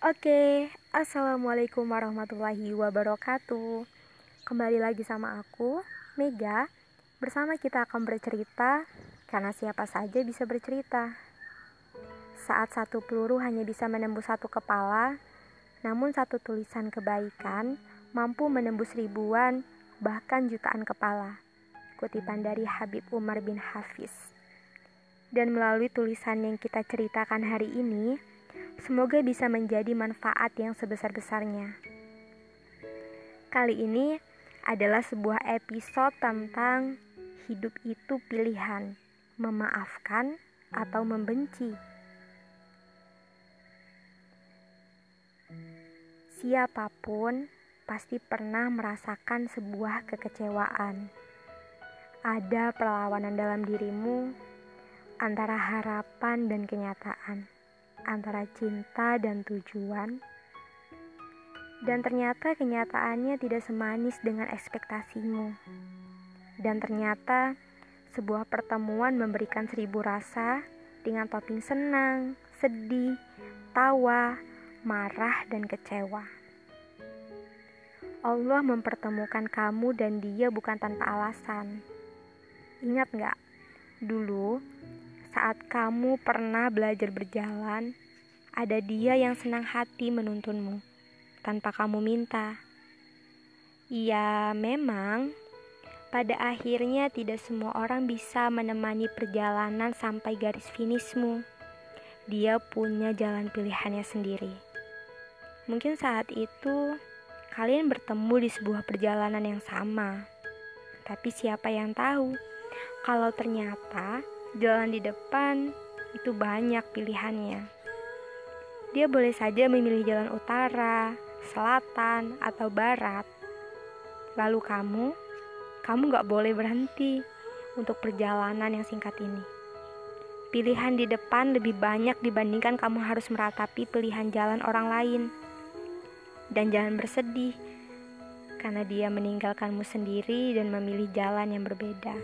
Oke, Assalamualaikum warahmatullahi wabarakatuh. Kembali lagi sama aku, Mega. Bersama kita akan bercerita Karena siapa saja bisa bercerita. Saat satu peluru hanya bisa menembus satu kepala Namun satu tulisan kebaikan Mampu menembus ribuan Bahkan jutaan kepala. Kutipan dari Habib Umar bin Hafiz. Dan melalui tulisan yang kita ceritakan hari ini, Semoga bisa menjadi manfaat yang sebesar-besarnya. Kali ini adalah sebuah episode tentang hidup itu pilihan, memaafkan atau membenci. Siapa pun pasti pernah merasakan sebuah kekecewaan. Ada perlawanan dalam dirimu antara harapan dan kenyataan antara cinta dan tujuan, dan ternyata kenyataannya tidak semanis dengan ekspektasimu. Dan ternyata sebuah pertemuan memberikan seribu rasa dengan topping senang, sedih, tawa, marah, dan kecewa. Allah mempertemukan kamu dan dia bukan tanpa alasan. Ingat gak? Dulu saat kamu pernah belajar berjalan, ada dia yang senang hati menuntunmu tanpa kamu minta. Ya, memang pada akhirnya tidak semua orang bisa menemani perjalanan sampai garis finishmu. Dia punya jalan pilihannya sendiri. Mungkin saat itu kalian bertemu di sebuah perjalanan yang sama. Tapi siapa yang tahu kalau ternyata Jalan di depan itu banyak pilihannya. Dia boleh saja memilih jalan utara, selatan, atau barat. Lalu kamu, kamu gak boleh berhenti untuk perjalanan yang singkat ini. Pilihan di depan lebih banyak dibandingkan kamu harus meratapi pilihan jalan orang lain. Dan jangan bersedih, karena dia meninggalkanmu sendiri dan memilih jalan yang berbeda.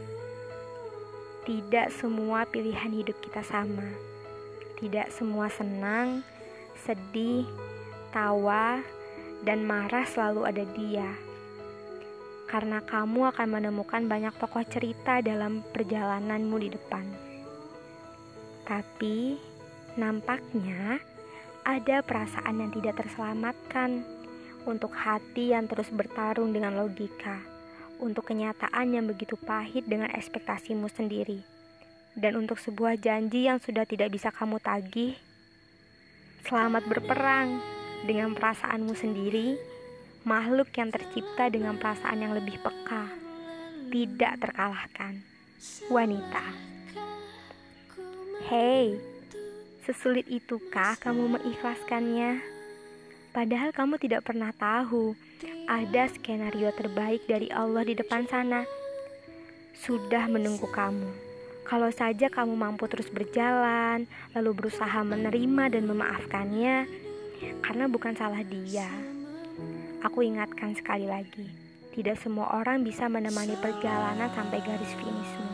Tidak semua pilihan hidup kita sama. Tidak semua senang, sedih, tawa, dan marah selalu ada dia. Karena kamu akan menemukan banyak tokoh cerita dalam perjalananmu di depan. Tapi nampaknya ada perasaan yang tidak terselamatkan untuk hati yang terus bertarung dengan logika untuk kenyataan yang begitu pahit dengan ekspektasimu sendiri, dan untuk sebuah janji yang sudah tidak bisa kamu tagih. Selamat berperang dengan perasaanmu sendiri, makhluk yang tercipta dengan perasaan yang lebih peka, tidak terkalahkan. Wanita, hei, sesulit itukah kamu mengikhlaskannya? Padahal kamu tidak pernah tahu ada skenario terbaik dari Allah di depan sana. Sudah menunggu kamu. Kalau saja kamu mampu terus berjalan, lalu berusaha menerima dan memaafkannya, karena bukan salah dia. Aku ingatkan sekali lagi, tidak semua orang bisa menemani perjalanan sampai garis finishmu.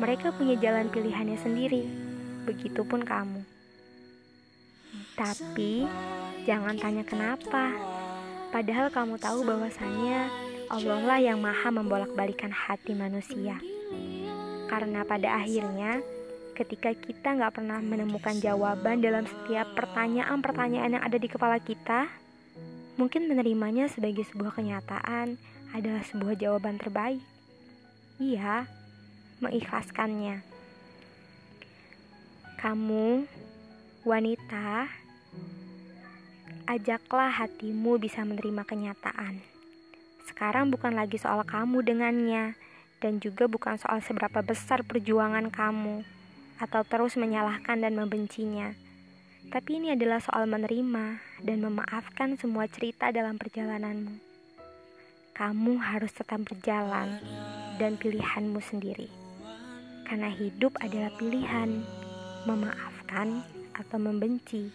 Mereka punya jalan pilihannya sendiri, begitupun kamu. Tapi Jangan tanya kenapa. Padahal kamu tahu bahwasannya Allah lah yang maha membolak-balikan hati manusia. Karena pada akhirnya ketika kita nggak pernah menemukan jawaban dalam setiap pertanyaan-pertanyaan yang ada di kepala kita, mungkin menerimanya sebagai sebuah kenyataan adalah sebuah jawaban terbaik. Iya, mengikhlaskannya. Kamu, wanita, ajaklah hatimu bisa menerima kenyataan. Sekarang bukan lagi soal kamu dengannya, dan juga bukan soal seberapa besar perjuangan kamu, atau terus menyalahkan dan membencinya. Tapi ini adalah soal menerima dan memaafkan semua cerita dalam perjalananmu. Kamu harus tetap berjalan dan pilihanmu sendiri. Karena hidup adalah pilihan, memaafkan atau membenci.